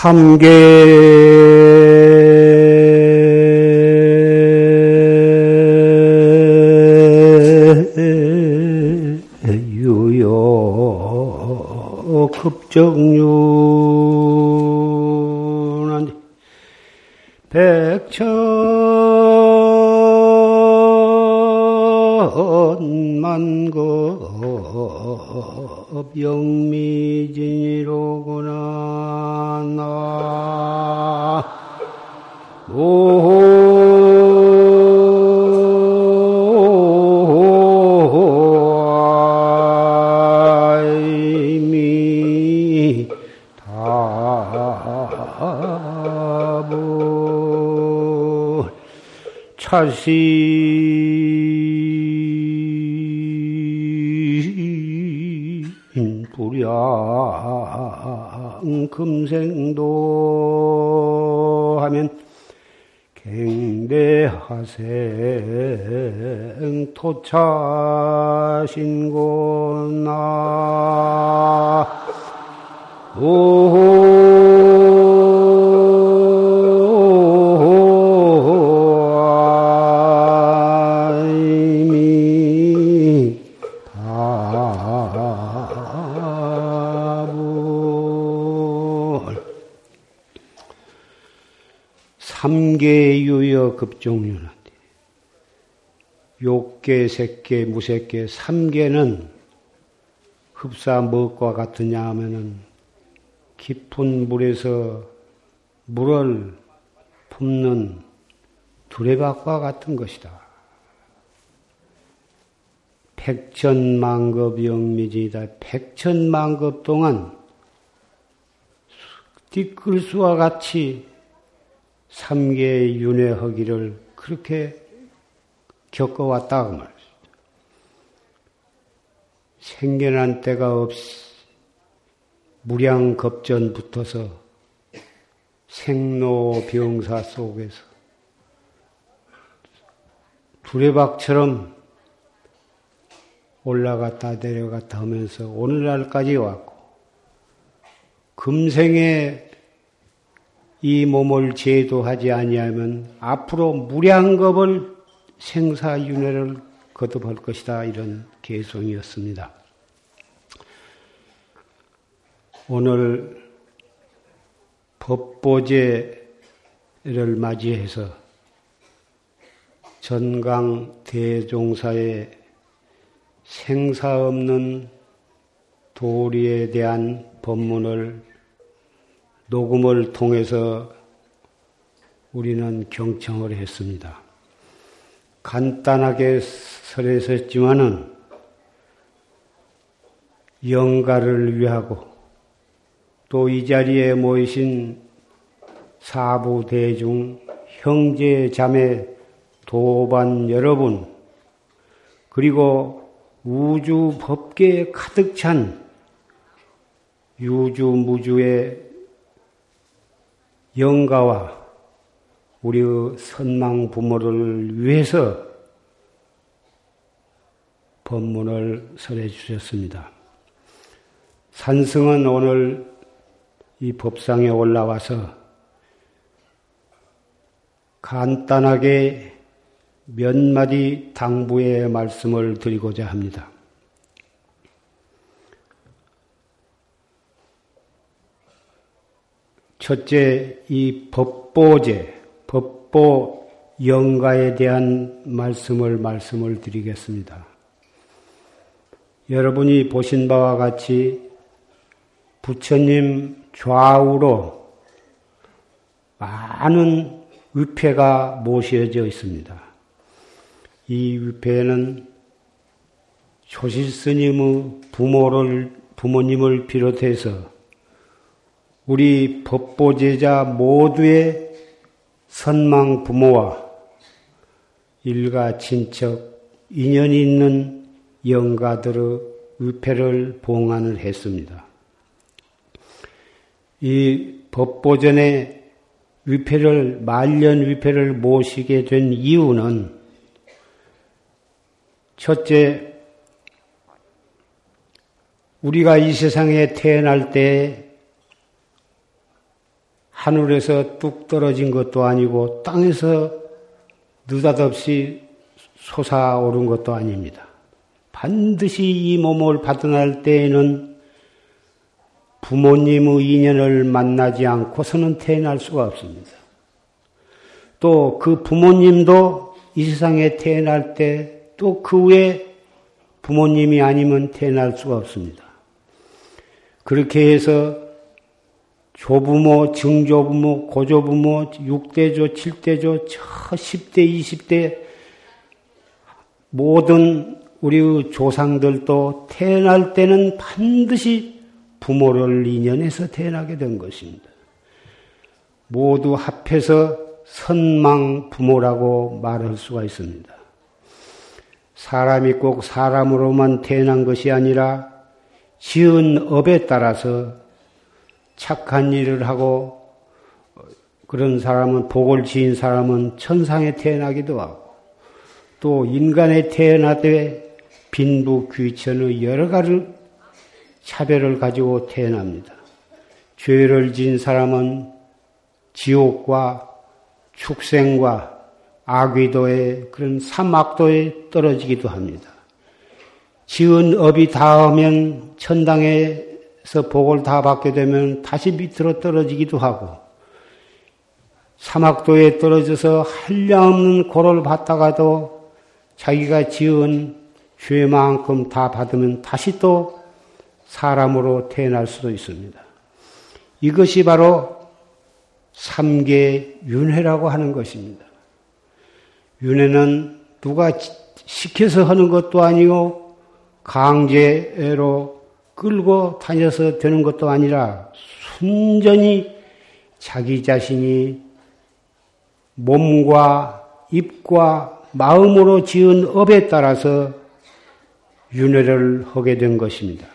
삼계. 유요 급정 차시. 불양 금생도 하면 갱대하생 토차신고나. 이미 욕계, 색계, 무색계, 삼계는 흡사 무엇과 같으냐 하면은 깊은 물에서 물을 품는 두레박과 같은 것이다. 백천만급 영미지이다. 백천만급 동안 띠끌수와 같이 삼계 윤회하기를 그렇게 겪어왔다 그 말이죠. 생겨난 때가 없이 무량겁전 붙어서 생로병사 속에서 두레박처럼 올라갔다 내려갔다 하면서 오늘날까지 왔고 금생에 이 몸을 제도하지 아니하면 앞으로 무량겁을 생사윤회를 거듭할 것이다 이런 개송이었습니다. 오늘 법보제를 맞이해서 전강 대종사의 생사 없는 도리에 대한 법문을 녹음을 통해서 우리는 경청을 했습니다. 간단하게 설했었지만은 영가를 위하고 또 이 자리에 모이신 사부 대중 형제 자매 도반 여러분 그리고 우주 법계에 가득 찬 유주 무주의 영가와 우리의 선망 부모를 위해서 법문을 설해 주셨습니다. 산승은 오늘 이 법상에 올라와서 간단하게 몇 마디 당부의 말씀을 드리고자 합니다. 첫째, 이 법보제, 법보 영가에 대한 말씀을 말씀을 드리겠습니다. 여러분이 보신 바와 같이 부처님 좌우로 많은 위패가 모셔져 있습니다. 이 위패에는 조실 스님의 부모를, 부모님을 비롯해서 우리 법보제자 모두의 선망 부모와 일가 친척, 인연이 있는 영가들의 위패를 봉안을 했습니다. 이 법보전에 위패를, 말년 위패를 모시게 된 이유는 첫째, 우리가 이 세상에 태어날 때 하늘에서 뚝 떨어진 것도 아니고 땅에서 느닷없이 솟아오른 것도 아닙니다. 반드시 이 몸을 받아날 때에는 부모님의 인연을 만나지 않고서는 태어날 수가 없습니다. 또 그 부모님도 이 세상에 태어날 때 또 그 후에 부모님이 아니면 태어날 수가 없습니다. 그렇게 해서 조부모, 증조부모, 고조부모, 6대조, 7대조, 저 10대, 20대 모든 우리 조상들도 태어날 때는 반드시 부모를 인연해서 태어나게 된 것입니다. 모두 합해서 선망 부모라고 말할 수가 있습니다. 사람이 꼭 사람으로만 태어난 것이 아니라 지은 업에 따라서 착한 일을 하고 그런 사람은 복을 지은 사람은 천상에 태어나기도 하고 또 인간에 태어나되 빈부 귀천의 여러 가지 차별을 가지고 태어납니다. 죄를 지은 사람은 지옥과 축생과 악귀도의 그런 사막도에 떨어지기도 합니다. 지은 업이 닿으면 천당에 서 복을 다 받게 되면 다시 밑으로 떨어지기도 하고 사막도에 떨어져서 한량없는 고를 받다가도 자기가 지은 죄만큼 다 받으면 다시 또 사람으로 태어날 수도 있습니다. 이것이 바로 삼계 윤회라고 하는 것입니다. 윤회는 누가 시켜서 하는 것도 아니고 강제로 끌고 다녀서 되는 것도 아니라 순전히 자기 자신이 몸과 입과 마음으로 지은 업에 따라서 윤회를 하게 된 것입니다.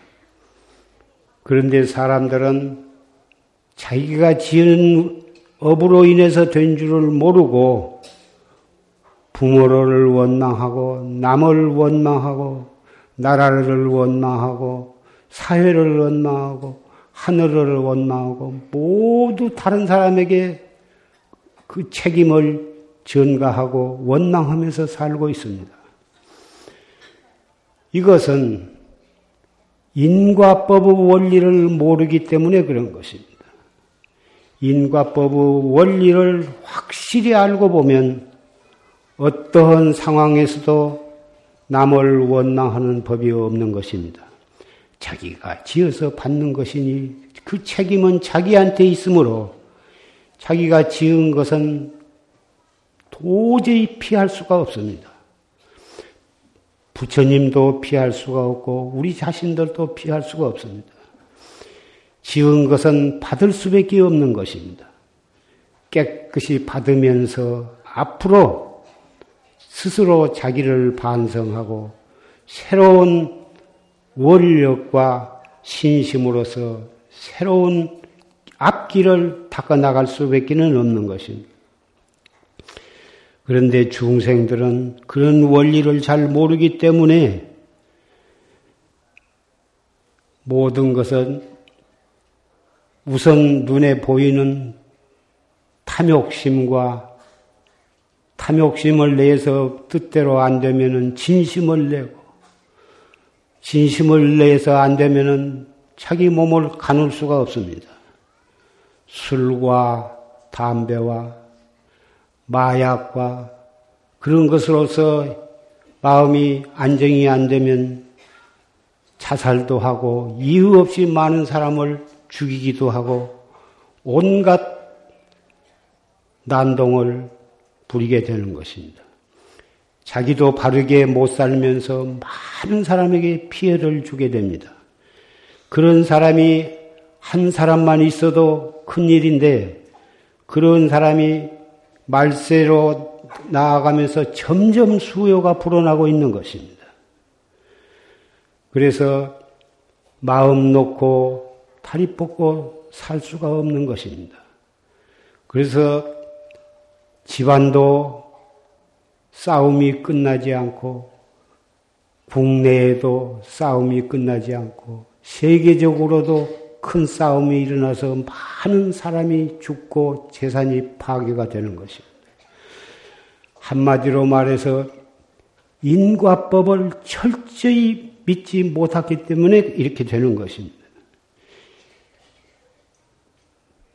그런데 사람들은 자기가 지은 업으로 인해서 된 줄을 모르고 부모를 원망하고 남을 원망하고 나라를 원망하고 사회를 원망하고 하늘을 원망하고 모두 다른 사람에게 그 책임을 전가하고 원망하면서 살고 있습니다. 이것은 인과법의 원리를 모르기 때문에 그런 것입니다. 인과법의 원리를 확실히 알고 보면 어떠한 상황에서도 남을 원망하는 법이 없는 것입니다. 자기가 지어서 받는 것이니 그 책임은 자기한테 있으므로 자기가 지은 것은 도저히 피할 수가 없습니다. 부처님도 피할 수가 없고 우리 자신들도 피할 수가 없습니다. 지은 것은 받을 수밖에 없는 것입니다. 깨끗이 받으면서 앞으로 스스로 자기를 반성하고 새로운 원력과 신심으로서 새로운 앞길을 닦아 나갈 수밖에 없는 것입니다. 그런데 중생들은 그런 원리를 잘 모르기 때문에 모든 것은 우선 눈에 보이는 탐욕심과 탐욕심을 내서 뜻대로 안 되면은 진심을 내고 진심을 내서 안 되면은 자기 몸을 가눌 수가 없습니다. 술과 담배와 마약과 그런 것으로서 마음이 안정이 안 되면 자살도 하고 이유 없이 많은 사람을 죽이기도 하고 온갖 난동을 부리게 되는 것입니다. 자기도 바르게 못 살면서 많은 사람에게 피해를 주게 됩니다. 그런 사람이 한 사람만 있어도 큰 일인데 그런 사람이 말세로 나아가면서 점점 수요가 불어나고 있는 것입니다. 그래서 마음 놓고 다리 뻗고 살 수가 없는 것입니다. 그래서 집안도 싸움이 끝나지 않고 국내에도 싸움이 끝나지 않고 세계적으로도 큰 싸움이 일어나서 많은 사람이 죽고 재산이 파괴가 되는 것입니다. 한마디로 말해서 인과법을 철저히 믿지 못했기 때문에 이렇게 되는 것입니다.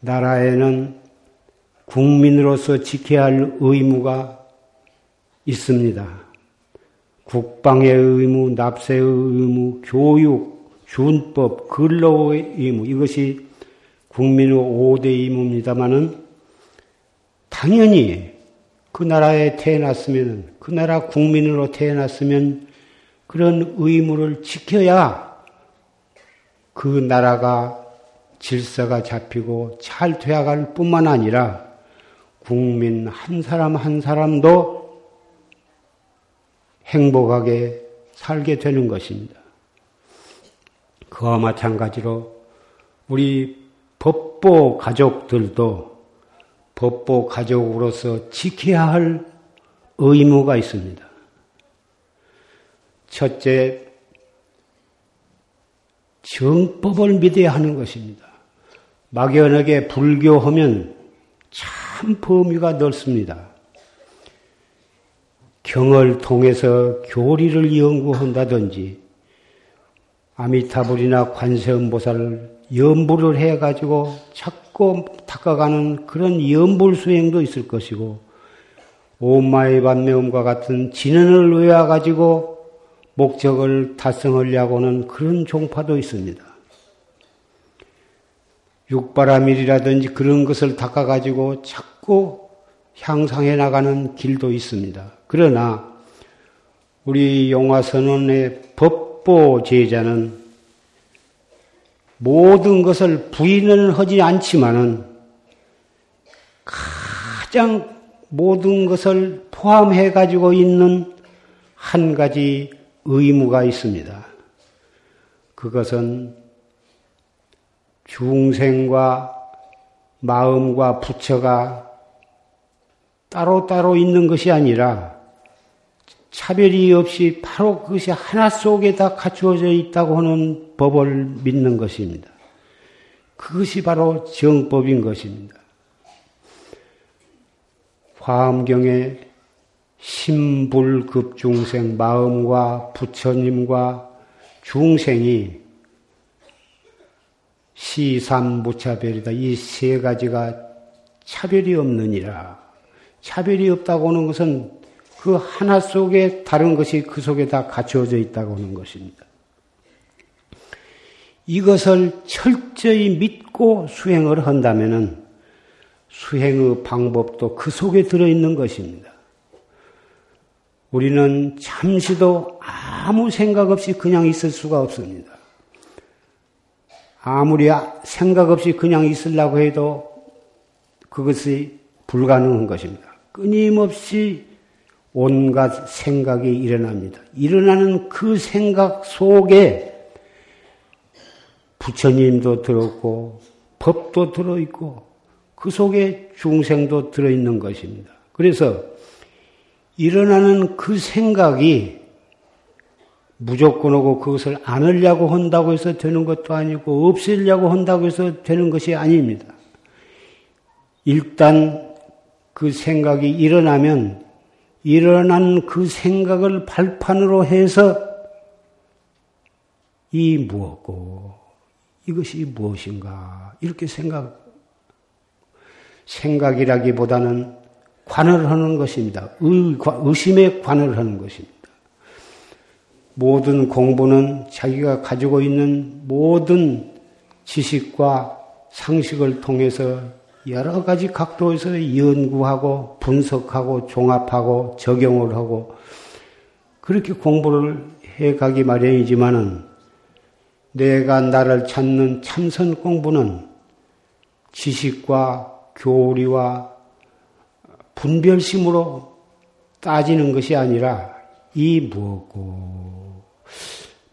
나라에는 국민으로서 지켜야 할 의무가 있습니다. 국방의 의무, 납세의 의무, 교육, 준법, 근로의 의무 이것이 국민의 5대 의무입니다마는 당연히 그 나라에 태어났으면 그 나라 국민으로 태어났으면 그런 의무를 지켜야 그 나라가 질서가 잡히고 잘 되어갈 뿐만 아니라 국민 한 사람 한 사람도 행복하게 살게 되는 것입니다. 그와 마찬가지로 우리 법보 가족들도 법보 가족으로서 지켜야 할 의무가 있습니다. 첫째, 정법을 믿어야 하는 것입니다. 막연하게 불교하면 참 범위가 넓습니다. 경을 통해서 교리를 연구한다든지 아미타불이나 관세음보살을 연불을 해가지고 자꾸 닦아가는 그런 연불 수행도 있을 것이고 오마이 반매음과 같은 진언을 외워가지고 목적을 달성하려고 하는 그런 종파도 있습니다. 육바라밀이라든지 그런 것을 닦아가지고 자꾸 향상해 나가는 길도 있습니다. 그러나 우리 용화선언의 법보 제자는 모든 것을 부인을 하지 않지만은 가장 모든 것을 포함해 가지고 있는 한 가지 의무가 있습니다. 그것은 중생과 마음과 부처가 따로따로 있는 것이 아니라 차별이 없이 바로 그것이 하나 속에 다 갖추어져 있다고 하는 법을 믿는 것입니다. 그것이 바로 정법인 것입니다. 화엄경에 신불급중생 마음과 부처님과 중생이 시삼무차별이다. 이 세 가지가 차별이 없느니라. 차별이 없다고 하는 것은 그 하나 속에 다른 것이 그 속에 다 갖추어져 있다고 하는 것입니다. 이것을 철저히 믿고 수행을 한다면 수행의 방법도 그 속에 들어있는 것입니다. 우리는 잠시도 아무 생각 없이 그냥 있을 수가 없습니다. 아무리 생각 없이 그냥 있으려고 해도 그것이 불가능한 것입니다. 끊임없이 온갖 생각이 일어납니다. 일어나는 그 생각 속에 부처님도 들었고, 법도 들어있고, 그 속에 중생도 들어있는 것입니다. 그래서 일어나는 그 생각이 무조건 하고 그것을 안으려고 한다고 해서 되는 것도 아니고 없애려고 한다고 해서 되는 것이 아닙니다. 일단 그 생각이 일어나면 일어난 그 생각을 발판으로 해서 이 무엇고 이것이 무엇인가 이렇게 생각 생각이라기보다는 관을 하는 것입니다. 의, 의심에 관을 하는 것입니다. 모든 공부는 자기가 가지고 있는 모든 지식과 상식을 통해서 여러 가지 각도에서 연구하고 분석하고 종합하고 적용을 하고 그렇게 공부를 해 가기 마련이지만은 내가 나를 찾는 참선 공부는 지식과 교리와 분별심으로 따지는 것이 아니라 이 무엇고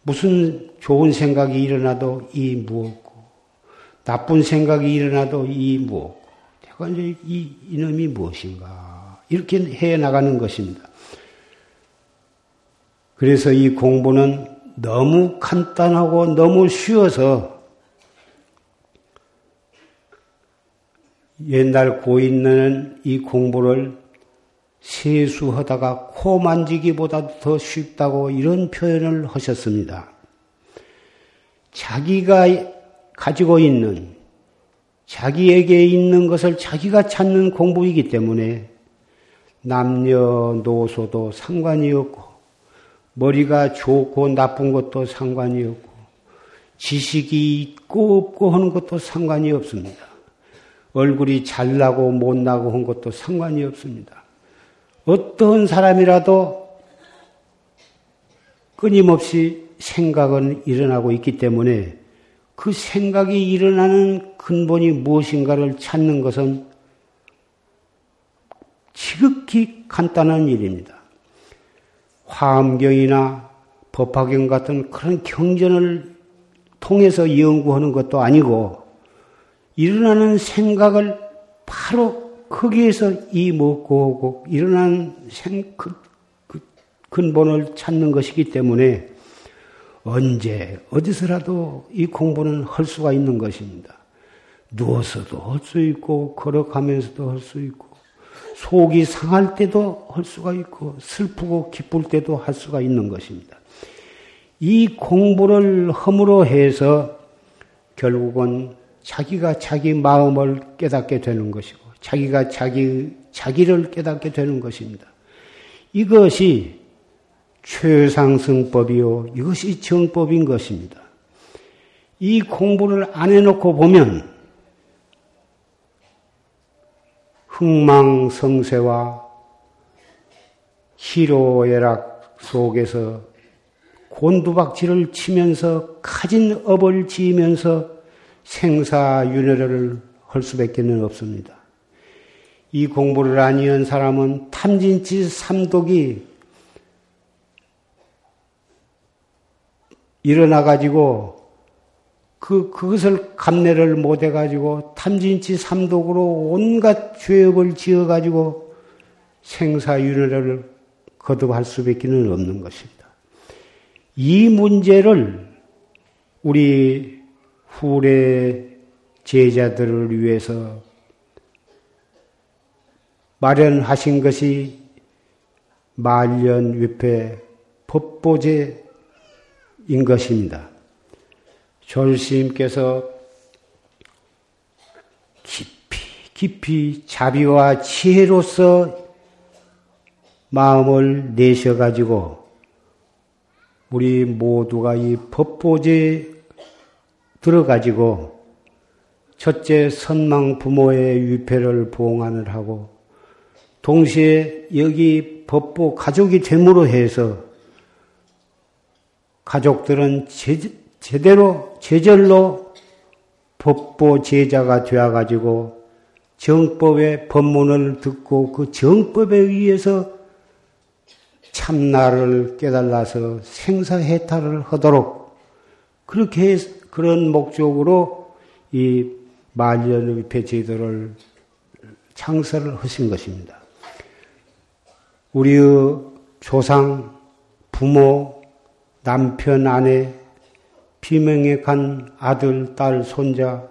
무슨 좋은 생각이 일어나도 이 무엇고 나쁜 생각이 일어나도 이 무엇고 내가 이제 이 이놈이 무엇인가 이렇게 해 나가는 것입니다. 그래서 이 공부는 너무 간단하고 너무 쉬워서 옛날 고인는 이 공부를 세수하다가 코 만지기보다 더 쉽다고 이런 표현을 하셨습니다. 자기가 가지고 있는 자기에게 있는 것을 자기가 찾는 공부이기 때문에 남녀노소도 상관이 없고 머리가 좋고 나쁜 것도 상관이 없고 지식이 있고 없고 하는 것도 상관이 없습니다. 얼굴이 잘나고 못나고 한 것도 상관이 없습니다. 어떤 사람이라도 끊임없이 생각은 일어나고 있기 때문에 그 생각이 일어나는 근본이 무엇인가를 찾는 것은 지극히 간단한 일입니다. 화엄경이나 법화경 같은 그런 경전을 통해서 연구하는 것도 아니고 일어나는 생각을 바로 거기에서 이 먹고 오고 일어난 생, 그, 그 근본을 찾는 것이기 때문에 언제 어디서라도 이 공부는 할 수가 있는 것입니다. 누워서도 할 수 있고 걸어가면서도 할 수 있고 속이 상할 때도 할 수가 있고 슬프고 기쁠 때도 할 수가 있는 것입니다. 이 공부를 허물어 해서 결국은 자기가 자기 마음을 깨닫게 되는 것이고 자기가 자기 자기를 깨닫게 되는 것입니다. 이것이 최상승법이요. 이것이 정법인 것입니다. 이 공부를 안 해놓고 보면 흥망성쇠와 희로애락 속에서 곤두박질을 치면서 가진 업을 지으면서 생사윤회를 할 수밖에 없습니다. 이 공부를 아니한 사람은 탐진치 삼독이 일어나 가지고 그 그것을 감내를 못해 가지고 탐진치 삼독으로 온갖 죄업을 지어 가지고 생사윤회를 거듭할 수밖에 없는 것입니다. 이 문제를 우리 후래 제자들을 위해서 마련하신 것이 말년 위패 법보제 인 것입니다. 졸스님께서 깊이 깊이 자비와 지혜로서 마음을 내셔 가지고 우리 모두가 이 법보제 들어가지고 첫째 선망 부모의 위패를 봉안을 하고 동시에 여기 법보 가족이 됨으로 해서 가족들은 제, 제대로 제절로 법보 제자가 되어가지고 정법의 법문을 듣고 그 정법에 의해서 참나를 깨달아서 생사해탈을 하도록 그렇게 그런 목적으로 이 말년의패 제도를 창설을 하신 것입니다. 우리의 조상, 부모, 남편, 아내, 비명에 간 아들, 딸, 손자,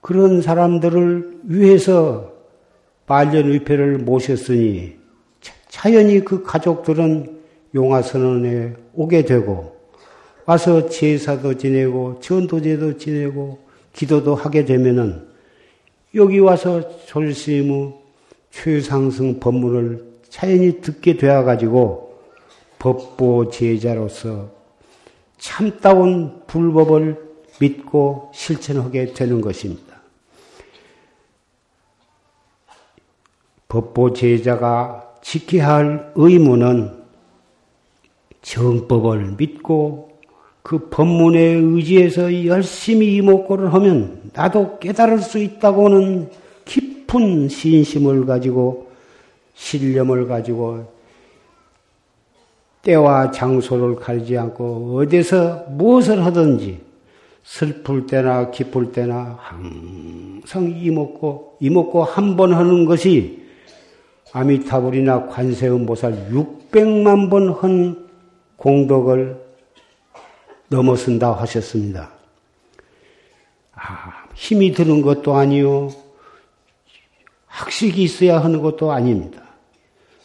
그런 사람들을 위해서 말년의패를 모셨으니 자연히 그 가족들은 용화선언에 오게 되고 와서 제사도 지내고 전도제도 지내고 기도도 하게 되면은 여기 와서 졸심의 최상승 법문을 자연히 듣게 되어 가지고 법보 제자로서 참다운 불법을 믿고 실천하게 되는 것입니다. 법보 제자가 지켜야 할 의무는 정법을 믿고 그 법문에 의지해서 열심히 이목구를 하면 나도 깨달을 수 있다고는 깊은 신심을 가지고 신념을 가지고 때와 장소를 가리지 않고 어디서 무엇을 하든지 슬플 때나 기쁠 때나 항상 이먹고 이먹고 한 번 하는 것이 아미타불이나 관세음보살 600만 번 한 공덕을 넘어선다 하셨습니다. 아, 힘이 드는 것도 아니요. 학식이 있어야 하는 것도 아닙니다.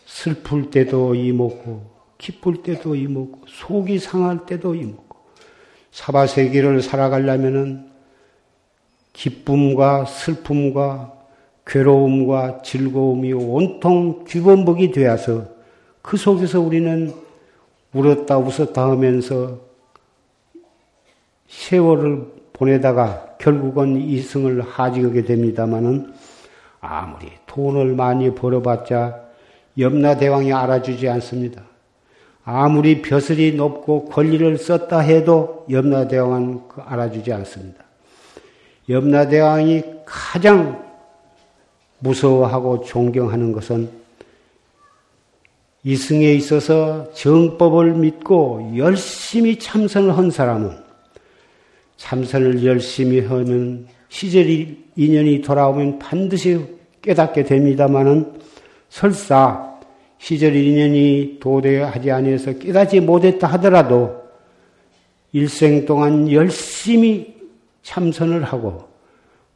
슬플 때도 이먹고, 기쁠 때도 이먹고, 속이 상할 때도 이먹고, 사바세계를 살아가려면은 기쁨과 슬픔과 괴로움과 즐거움이 온통 귀범벅이 되어서 그 속에서 우리는 울었다 웃었다 하면서 세월을 보내다가 결국은 이승을 하직하게 됩니다마는 아무리 돈을 많이 벌어봤자 염라대왕이 알아주지 않습니다. 아무리 벼슬이 높고 권리를 썼다 해도 염라대왕은 그 알아주지 않습니다. 염라대왕이 가장 무서워하고 존경하는 것은 이승에 있어서 정법을 믿고 열심히 참선을 한 사람은 참선을 열심히 하면 시절이 인연이 돌아오면 반드시 깨닫게 됩니다마는 설사 시절 인연이 도대하지 아니해서 깨닫지 못했다 하더라도 일생 동안 열심히 참선을 하고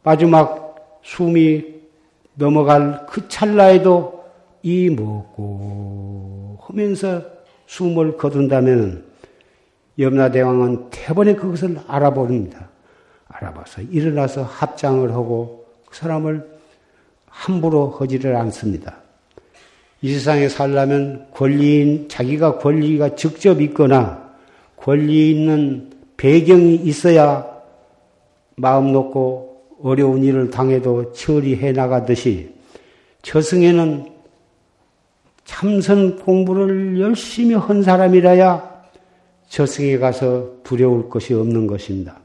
마지막 숨이 넘어갈 그 찰나에도 이 먹고 하면서 숨을 거둔다면 염라대왕은 태번에 그것을 알아버립니다. 알아봐서 일어나서 합장을 하고 그 사람을 함부로 하지를 않습니다. 이 세상에 살려면 권리인, 자기가 권리가 직접 있거나 권리 있는 배경이 있어야 마음 놓고 어려운 일을 당해도 처리해 나가듯이 저승에는 참선 공부를 열심히 한 사람이라야 저승에 가서 두려울 것이 없는 것입니다.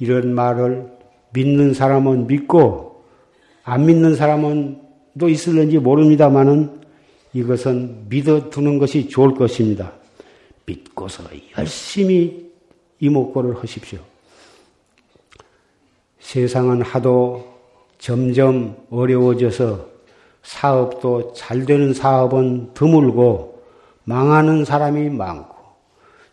이런 말을 믿는 사람은 믿고 안 믿는 사람은 또 있을는지 모릅니다만은 이것은 믿어두는 것이 좋을 것입니다. 믿고서 열심히 이목고를 하십시오. 세상은 하도 점점 어려워져서 사업도 잘 되는 사업은 드물고 망하는 사람이 많고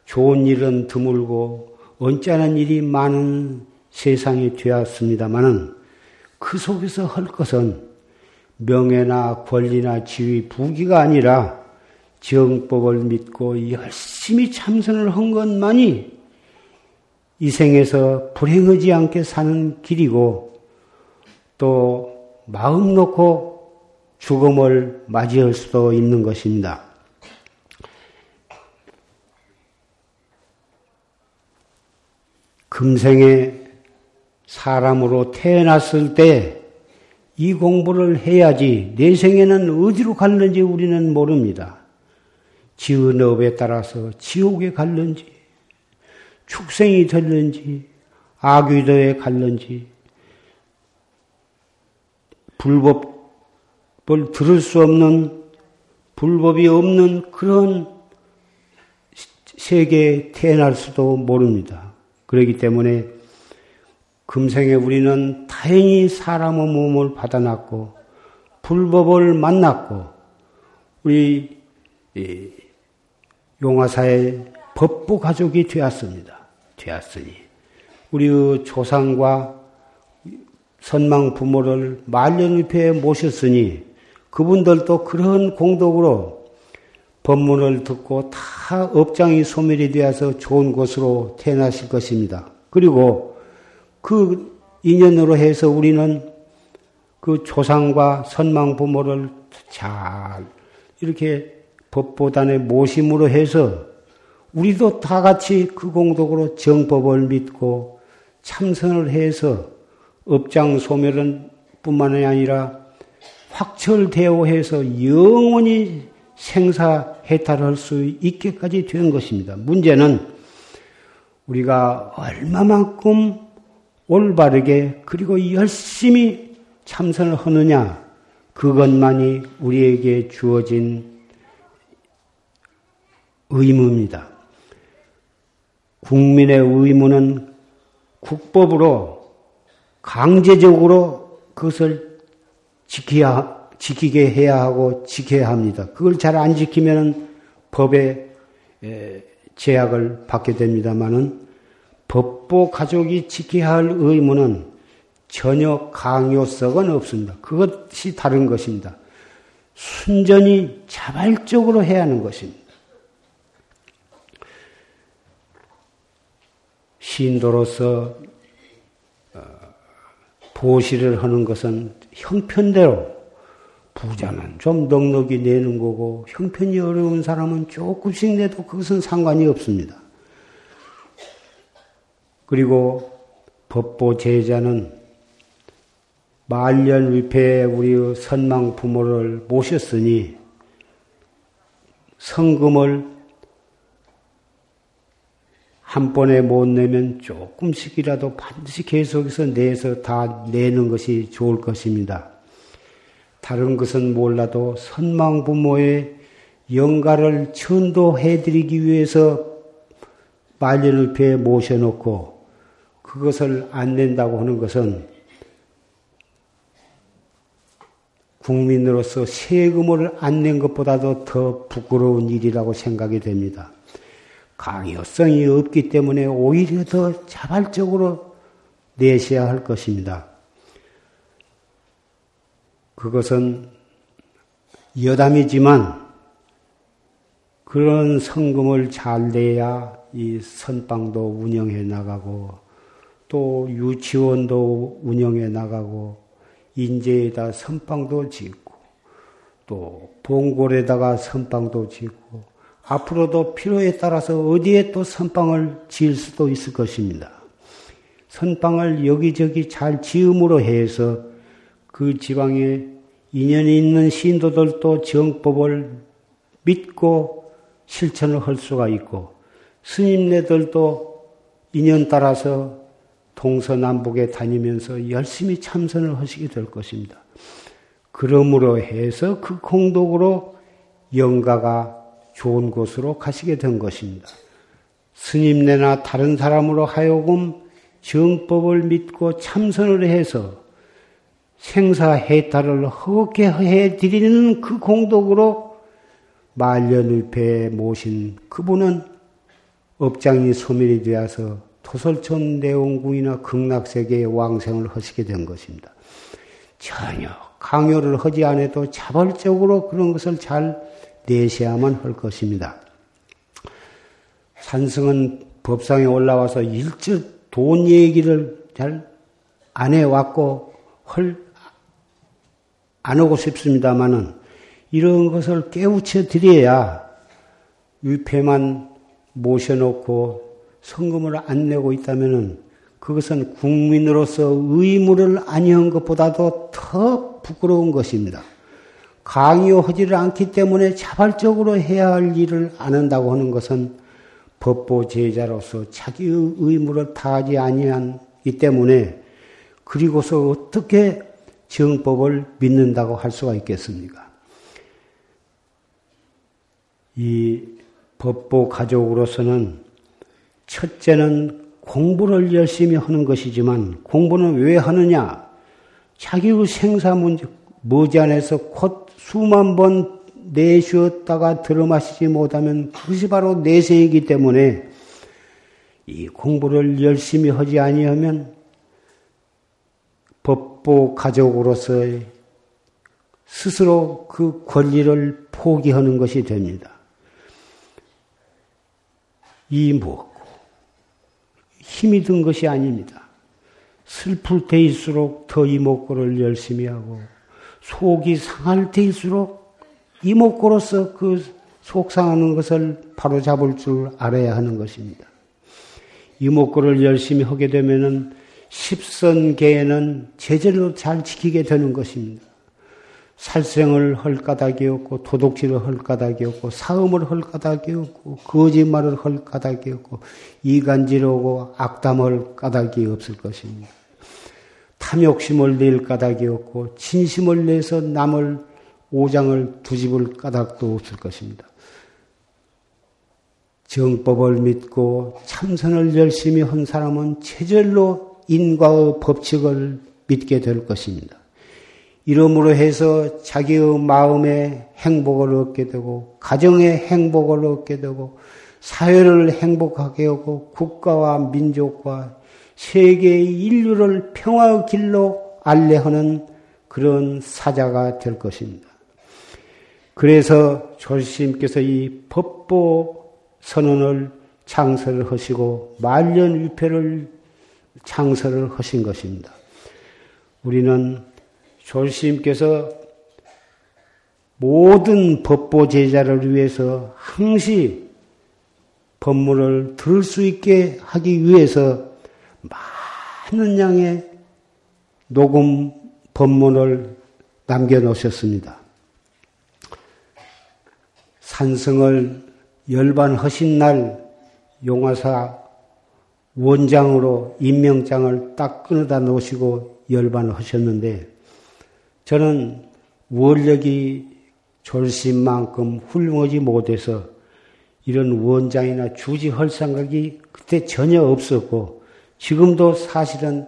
좋은 일은 드물고 언짢은 일이 많은 세상이 되었습니다마는 그 속에서 할 것은 명예나 권리나 지위, 부기가 아니라 정법을 믿고 열심히 참선을 한 것만이 이 생에서 불행하지 않게 사는 길이고 또 마음 놓고 죽음을 맞이할 수도 있는 것입니다. 금생에 사람으로 태어났을 때 이 공부를 해야지 내 생에는 어디로 갔는지 우리는 모릅니다. 지은 업에 따라서 지옥에 갔는지 축생이 됐는지 악귀도에 갔는지 불법을 들을 수 없는 불법이 없는 그런 세계에 태어날 수도 모릅니다. 그렇기 때문에 금생에 우리는 다행히 사람의 몸을 받아놨고 불법을 만났고 우리 용화사의 법부 가족이 되었습니다. 되었으니 우리의 조상과 선망 부모를 말년위패에 모셨으니 그분들도 그런 공덕으로 법문을 듣고 다 업장이 소멸이 되어서 좋은 곳으로 태어나실 것입니다. 그리고 그 인연으로 해서 우리는 그 조상과 선망 부모를 잘 이렇게 법보단의 모심으로 해서 우리도 다 같이 그 공덕으로 정법을 믿고 참선을 해서 업장 소멸은 뿐만이 아니라 확철대오해서 영원히 생사 해탈할 수 있게까지 된 것입니다. 문제는 우리가 얼마만큼 올바르게 그리고 열심히 참선을 하느냐 그것만이 우리에게 주어진 의무입니다. 국민의 의무는 국법으로 강제적으로 그것을 지켜야, 지키게 해야 하고 지켜야 합니다. 그걸 잘 안 지키면 법의 제약을 받게 됩니다만은 법보 가족이 지켜야 할 의무는 전혀 강요성은 없습니다. 그것이 다른 것입니다. 순전히 자발적으로 해야 하는 것입니다. 신도로서 어, 보시를 하는 것은 형편대로 부자는 좀 넉넉히 내는 거고 형편이 어려운 사람은 조금씩 내도 그것은 상관이 없습니다. 그리고 법보 제자는 말년 위패에 우리 선망 부모를 모셨으니 성금을 한 번에 못 내면 조금씩이라도 반드시 계속해서 내서 다 내는 것이 좋을 것입니다. 다른 것은 몰라도 선망 부모의 영가를 천도해드리기 위해서 말년을패에 모셔놓고 그것을 안 낸다고 하는 것은 국민으로서 세금을 안 낸 것보다도 더 부끄러운 일이라고 생각이 됩니다. 강요성이 없기 때문에 오히려 더 자발적으로 내셔야 할 것입니다. 그것은 여담이지만 그런 성금을 잘 내야 이 선방도 운영해 나가고 또 유치원도 운영해 나가고 인제에다 선방도 짓고 또 봉골에다가 선방도 짓고 앞으로도 필요에 따라서 어디에 또 선방을 지을 수도 있을 것입니다. 선방을 여기저기 잘 지음으로 해서 그 지방에 인연이 있는 신도들도 정법을 믿고 실천을 할 수가 있고 스님네들도 인연 따라서 동서남북에 다니면서 열심히 참선을 하시게 될 것입니다. 그러므로 해서 그 공덕으로 영가가 좋은 곳으로 가시게 된 것입니다. 스님네나 다른 사람으로 하여금 정법을 믿고 참선을 해서 생사해탈을 허게 해드리는 그 공덕으로 말년을 배에 모신 그분은 업장이 소멸이 되어서 토설촌 내원궁이나 극락세계의 왕생을 하시게 된 것입니다. 전혀 강요를 하지 않아도 자발적으로 그런 것을 잘 내셔야만 할 것입니다. 산승은 법상에 올라와서 일절 돈 얘기를 잘 안 해왔고 헐, 안 하고 싶습니다만은 이런 것을 깨우쳐 드려야 위패만 모셔놓고 성금을 안 내고 있다면은 그것은 국민으로서 의무를 아니한 것보다도 더 부끄러운 것입니다. 강요하지를 않기 때문에 자발적으로 해야 할 일을 안 한다고 하는 것은 법보 제자로서 자기의 의무를 다하지 아니하기 때문에 그리고서 어떻게 정법을 믿는다고 할 수가 있겠습니까? 이 법보 가족으로서는 첫째는 공부를 열심히 하는 것이지만 공부는 왜 하느냐? 자기의 생사 문제 머지않아서 곧 수만 번 내쉬었다가 들어마시지 못하면 그것이 바로 내세이기 때문에 이 공부를 열심히 하지 아니하면 법보 가족으로서 스스로 그 권리를 포기하는 것이 됩니다. 이 무엇고 힘이 든 것이 아닙니다. 슬플 때일수록 더 이목구를 열심히 하고 속이 상할 때일수록 이목구로서 그 속상하는 것을 바로 잡을 줄 알아야 하는 것입니다. 이목구를 열심히 하게 되면은 십선계에는 제절로 잘 지키게 되는 것입니다. 살생을 할 까닭이 없고 도둑질을 할 까닭이 없고 사음을 할 까닭이 없고 거짓말을 할 까닭이 없고 이간질하고 악담할 까닭이 없을 것입니다. 탐욕심을 낼 까닭이 없고 진심을 내서 남을 오장을 두집을 까닭도 없을 것입니다. 정법을 믿고 참선을 열심히 한 사람은 체절로 인과의 법칙을 믿게 될 것입니다. 이러므로 해서 자기의 마음의 행복을 얻게 되고, 가정의 행복을 얻게 되고, 사회를 행복하게 하고, 국가와 민족과 세계 인류를 평화의 길로 알레하는 그런 사자가 될 것입니다. 그래서 조스님께서 이 법보 선언을 창설을 하시고 말년 위패를 창설을 하신 것입니다. 우리는 조스님께서 모든 법보 제자를 위해서 항시 법문을 들을 수 있게 하기 위해서 많은 양의 녹음 법문을 남겨놓으셨습니다. 산성을 열반하신 날 용화사 원장으로 임명장을 딱 끊어다 놓으시고 열반을 하셨는데 저는 원력이 졸심만큼 훌륭하지 못해서 이런 원장이나 주지할 생각이 그때 전혀 없었고 지금도 사실은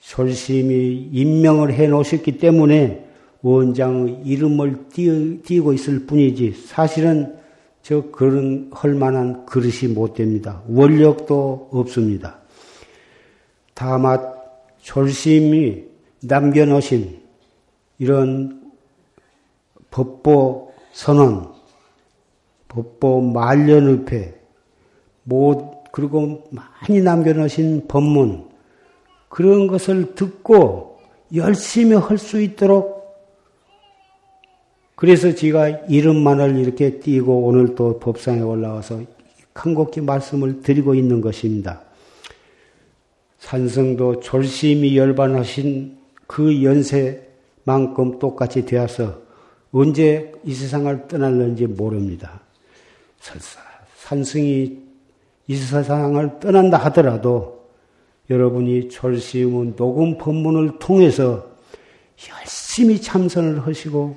솔심히 임명을 해 놓으셨기 때문에 원장의 이름을 띄고 있을 뿐이지 사실은 저 그런 할 만한 그릇이 못 됩니다. 원력도 없습니다. 다만 졸심이 남겨놓으신 이런 법보 선언, 법보 말년의패, 뭐 그리고 많이 남겨놓으신 법문 그런 것을 듣고 열심히 할 수 있도록 그래서 제가 이름만을 이렇게 띄고 오늘 또 법상에 올라와서 한곡히 말씀을 드리고 있는 것입니다. 산성도 졸심이 열반하신 그 연세 만큼 똑같이 되어서 언제 이 세상을 떠날는지 모릅니다. 설사 산승이 이 세상을 떠난다 하더라도 여러분이 졸시문 녹음 법문을 통해서 열심히 참선을 하시고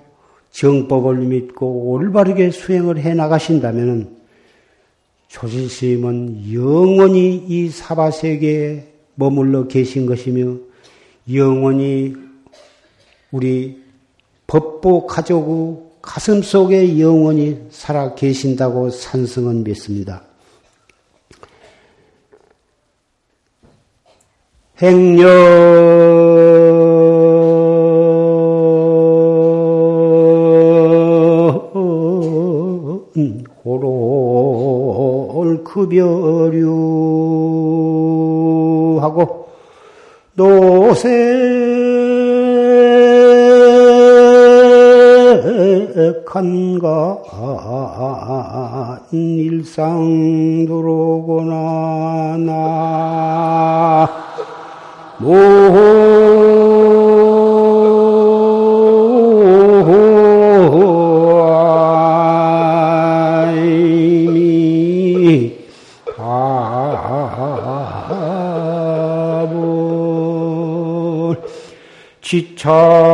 정법을 믿고 올바르게 수행을 해 나가신다면 조실스님은 영원히 이 사바세계에 머물러 계신 것이며 영원히 우리 법보 가족의 가슴 속에 영원히 살아 계신다고 산성은 믿습니다. 행여 급여류하고 노세 간간 일상 들어오거나 나 모임이 답을 지쳐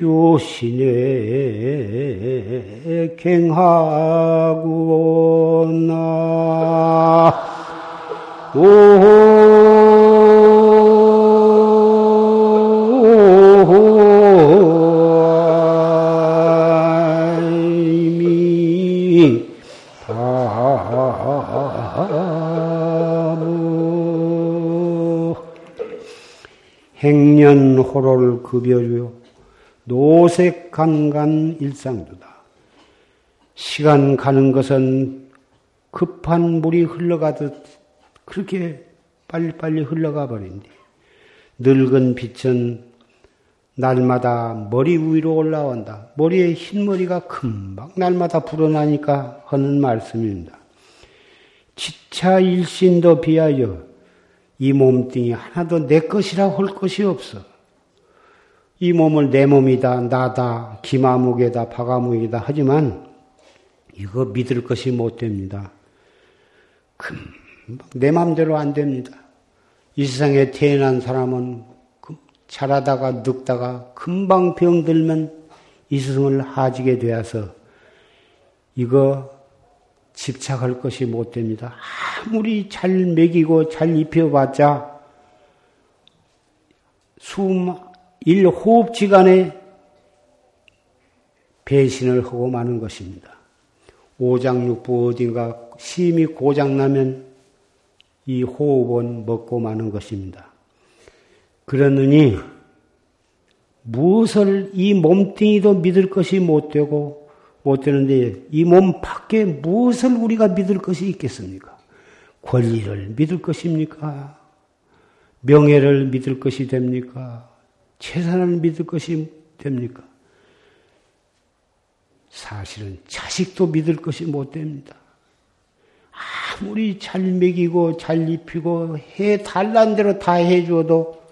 효효신에 갱하고 나 행년호를 급여주요 노색간간 일상두다. 시간 가는 것은 급한 물이 흘러가듯 그렇게 빨리빨리 흘러가 버린디. 늙은 빛은 날마다 머리 위로 올라온다. 머리에 흰머리가 금방 날마다 불어나니까 하는 말씀입니다. 지차 일신도 비하여 이 몸뚱이 하나도 내 것이라 할 것이 없어. 이 몸을 내 몸이다, 나다, 기마무게다, 바가무게다 하지만 이거 믿을 것이 못 됩니다. 내 마음대로 안 됩니다. 이 세상에 태어난 사람은 자라다가 늙다가 금방 병들면 이 세상을 하지게 되어서 이거 집착할 것이 못 됩니다. 아무리 잘 먹이고 잘 입혀봤자 숨, 일 호흡지간에 배신을 하고 마는 것입니다. 오장육부 어딘가 심이 고장나면 이 호흡은 먹고 마는 것입니다. 그러느니 무엇을 이 몸뚱이도 믿을 것이 못 되고 못 되는데 이 몸 밖에 무엇을 우리가 믿을 것이 있겠습니까? 권리를 믿을 것입니까? 명예를 믿을 것이 됩니까? 재산을 믿을 것이 됩니까? 사실은 자식도 믿을 것이 못 됩니다. 아무리 잘 먹이고 잘 입히고 해 달란 대로 다 해줘도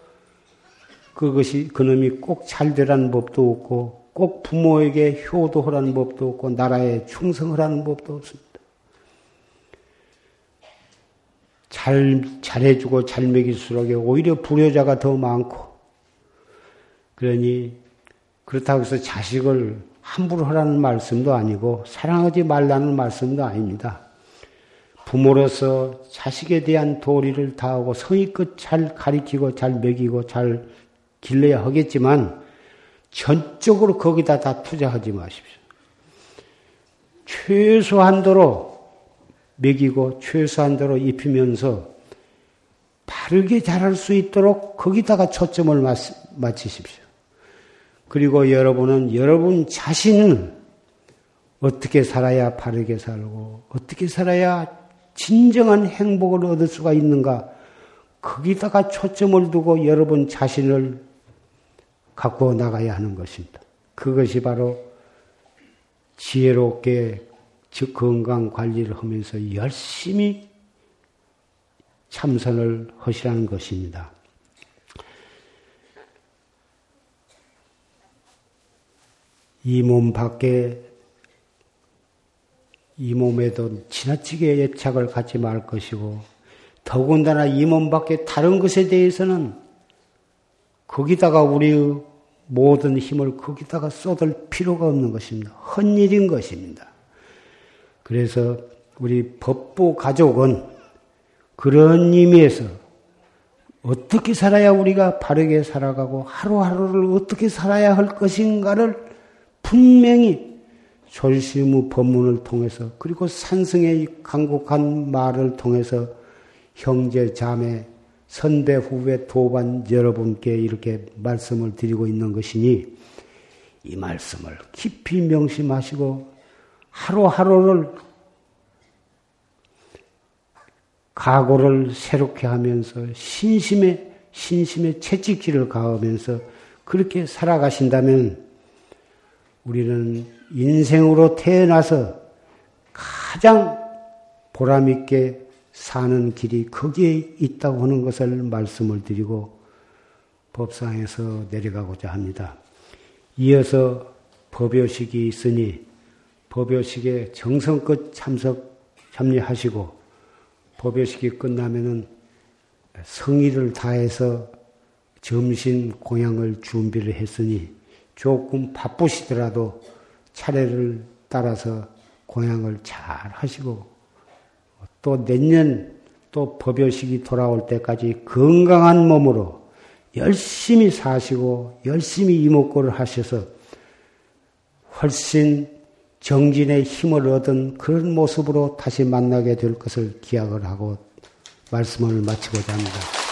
그것이 그놈이 꼭 잘 되라는 법도 없고 꼭 부모에게 효도하라는 법도 없고 나라에 충성하라는 법도 없습니다. 잘 잘해주고 잘 먹일수록 오히려 불효자가 더 많고 그러니 그렇다고 해서 자식을 함부로 하라는 말씀도 아니고 사랑하지 말라는 말씀도 아닙니다. 부모로서 자식에 대한 도리를 다하고 성의껏 잘 가리키고 잘 먹이고 잘 길러야 하겠지만 전적으로 거기다 다 투자하지 마십시오. 최소한도로 먹이고 최소한도로 입히면서 바르게 자랄 수 있도록 거기다가 초점을 맞추십시오. 그리고 여러분은 여러분 자신은 어떻게 살아야 바르게 살고 어떻게 살아야 진정한 행복을 얻을 수가 있는가 거기다가 초점을 두고 여러분 자신을 갖고 나가야 하는 것입니다. 그것이 바로 지혜롭게 즉 건강 관리를 하면서 열심히 참선을 하시라는 것입니다. 이 몸 밖에 이 몸에도 지나치게 애착을 갖지 말 것이고 더군다나 이 몸 밖에 다른 것에 대해서는 거기다가 우리의 모든 힘을 거기다가 쏟을 필요가 없는 것입니다. 헛일인 것입니다. 그래서 우리 법부 가족은 그런 의미에서 어떻게 살아야 우리가 바르게 살아가고 하루하루를 어떻게 살아야 할 것인가를 분명히 졸시무 법문을 통해서 그리고 산승의 강국한 말을 통해서 형제 자매 선배, 후배, 도반 여러분께 이렇게 말씀을 드리고 있는 것이니 이 말씀을 깊이 명심하시고 하루하루를 각오를 새롭게 하면서 신심의 신심의 채찍질을 가하면서 그렇게 살아가신다면 우리는 인생으로 태어나서 가장 보람있게 사는 길이 거기에 있다고 하는 것을 말씀을 드리고 법상에서 내려가고자 합니다. 이어서 법요식이 있으니 법요식에 정성껏 참석 참여하시고 법요식이 끝나면은 성의를 다해서 점심 공양을 준비를 했으니 조금 바쁘시더라도 차례를 따라서 공양을 잘 하시고 또 내년 또 법요식이 돌아올 때까지 건강한 몸으로 열심히 사시고 열심히 이목구를 하셔서 훨씬 정진의 힘을 얻은 그런 모습으로 다시 만나게 될 것을 기약을 하고 말씀을 마치고자 합니다.